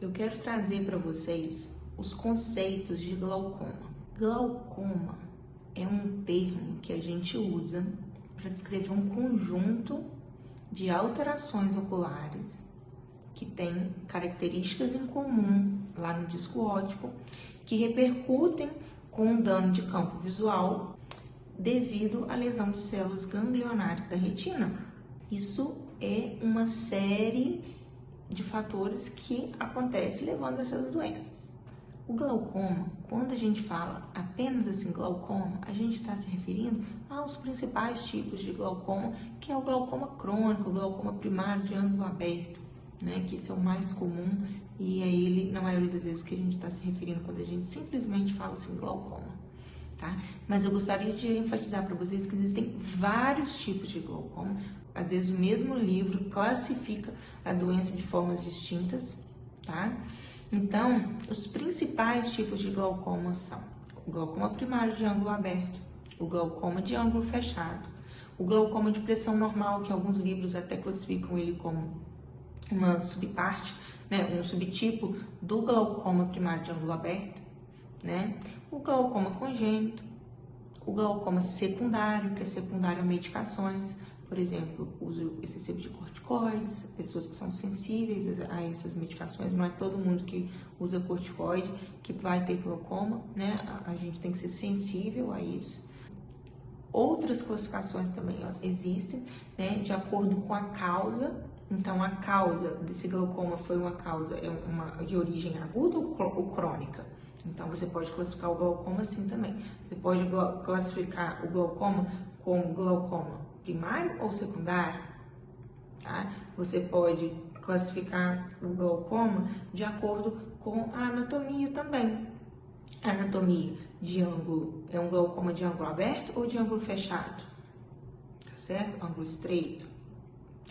eu quero trazer para vocês os conceitos de glaucoma. Glaucoma é um termo que a gente usa para descrever um conjunto de alterações oculares que tem características em comum lá no disco óptico que repercutem com um dano de campo visual devido à lesão de células ganglionares da retina. Isso é uma série de fatores que acontecem levando a essas doenças. O glaucoma, quando a gente fala apenas assim glaucoma, a gente está se referindo aos principais tipos de glaucoma, que é o glaucoma crônico, o glaucoma primário de ângulo aberto, né, que esse é o mais comum e é ele, na maioria das vezes, que a gente está se referindo quando a gente simplesmente fala assim glaucoma. Tá? Mas eu gostaria de enfatizar para vocês que existem vários tipos de glaucoma. Às vezes o mesmo livro classifica a doença de formas distintas, tá? Então, os principais tipos de glaucoma são o glaucoma primário de ângulo aberto, o glaucoma de ângulo fechado, o glaucoma de pressão normal, que alguns livros até classificam ele como uma subparte, né, um subtipo do glaucoma primário de ângulo aberto, né? O glaucoma congênito, o glaucoma secundário, que é secundário a medicações, por exemplo, uso excessivo de corticoides, pessoas que são sensíveis a essas medicações, não é todo mundo que usa corticoide que vai ter glaucoma, né? A, gente tem que ser sensível a isso. Outras classificações também existem, né, de acordo com a causa. Então, a causa desse glaucoma foi uma causa é uma, de origem aguda ou crônica? Então, você pode classificar o glaucoma assim também. Você pode classificar o glaucoma como glaucoma primário ou secundário. Tá? Você pode classificar o glaucoma de acordo com a anatomia também. Anatomia de ângulo é um glaucoma de ângulo aberto ou de ângulo fechado? Tá certo? Ângulo estreito.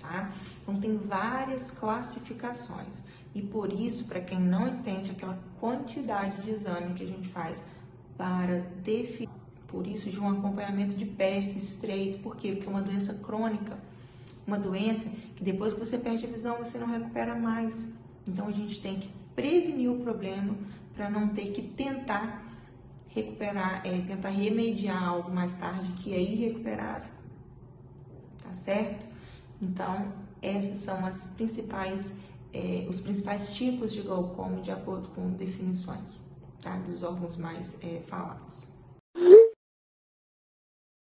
Tá? Então tem várias classificações. E por isso, para quem não entende aquela quantidade de exame que a gente faz para definir por isso, de um acompanhamento de perto, estreito. Por quê? Porque é uma doença crônica, uma doença que depois que você perde a visão, você não recupera mais. Então, a gente tem que prevenir o problema para não ter que tentar recuperar, é, tentar remediar algo mais tarde que é irrecuperável. Tá certo? Então, essas são as principais, é, os principais tipos de glaucoma de acordo com definições, tá? Dos órgãos mais é, falados.